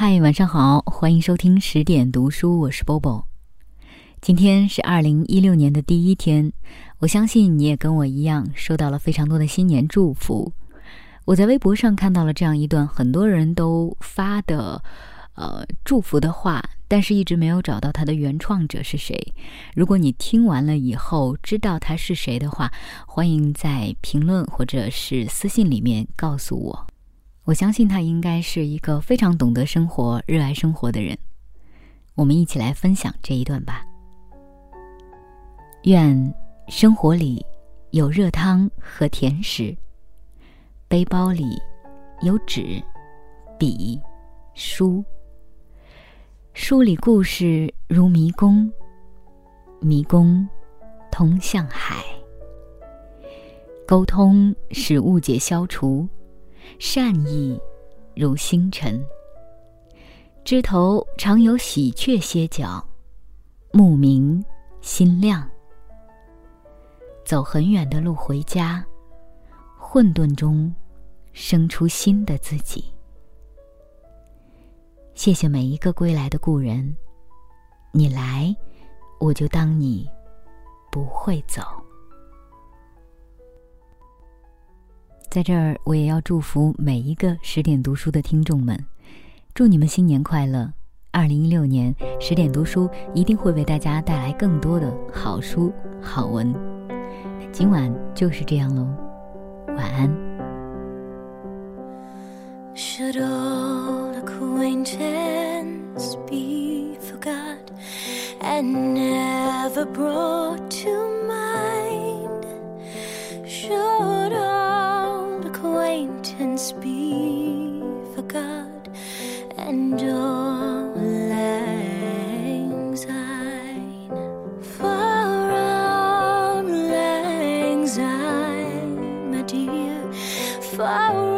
嗨，晚上好，欢迎收听十点读书，我是 Bobo。今天是二零一六年的第一天，我相信你也跟我一样收到了非常多的新年祝福。我在微博上看到了这样一段很多人都发的，呃，祝福的话，但是一直没有找到它的原创者是谁。如果你听完了以后知道他是谁的话，欢迎在评论或者是私信里面告诉我。我相信他应该是一个非常懂得生活、热爱生活的人。我们一起来分享这一段吧。愿生活里有热汤和甜食，背包里有纸、笔、书，书里故事如迷宫，迷宫通向海，沟通使误解消除。善意如星辰，枝头常有喜鹊歇脚，目明心亮。走很远的路回家，混沌中生出新的自己。谢谢每一个归来的故人，你来，我就当你不会走。在这儿，我也要祝福每一个十点读书的听众们，祝你们新年快乐！二零一六年，十点读书一定会为大家带来更多的好书好文。今晚就是这样喽，晚安。Should all acquaintance be forgot and never brought to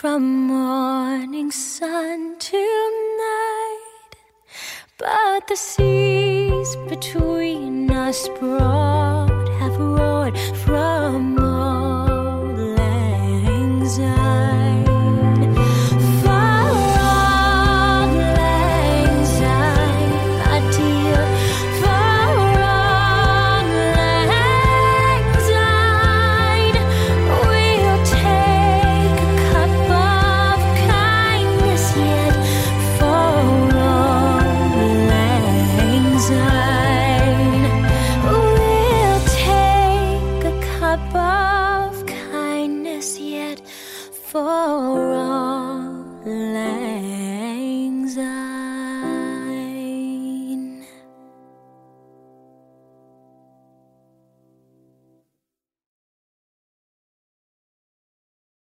from morning sun to night, but the seas between us broad have roared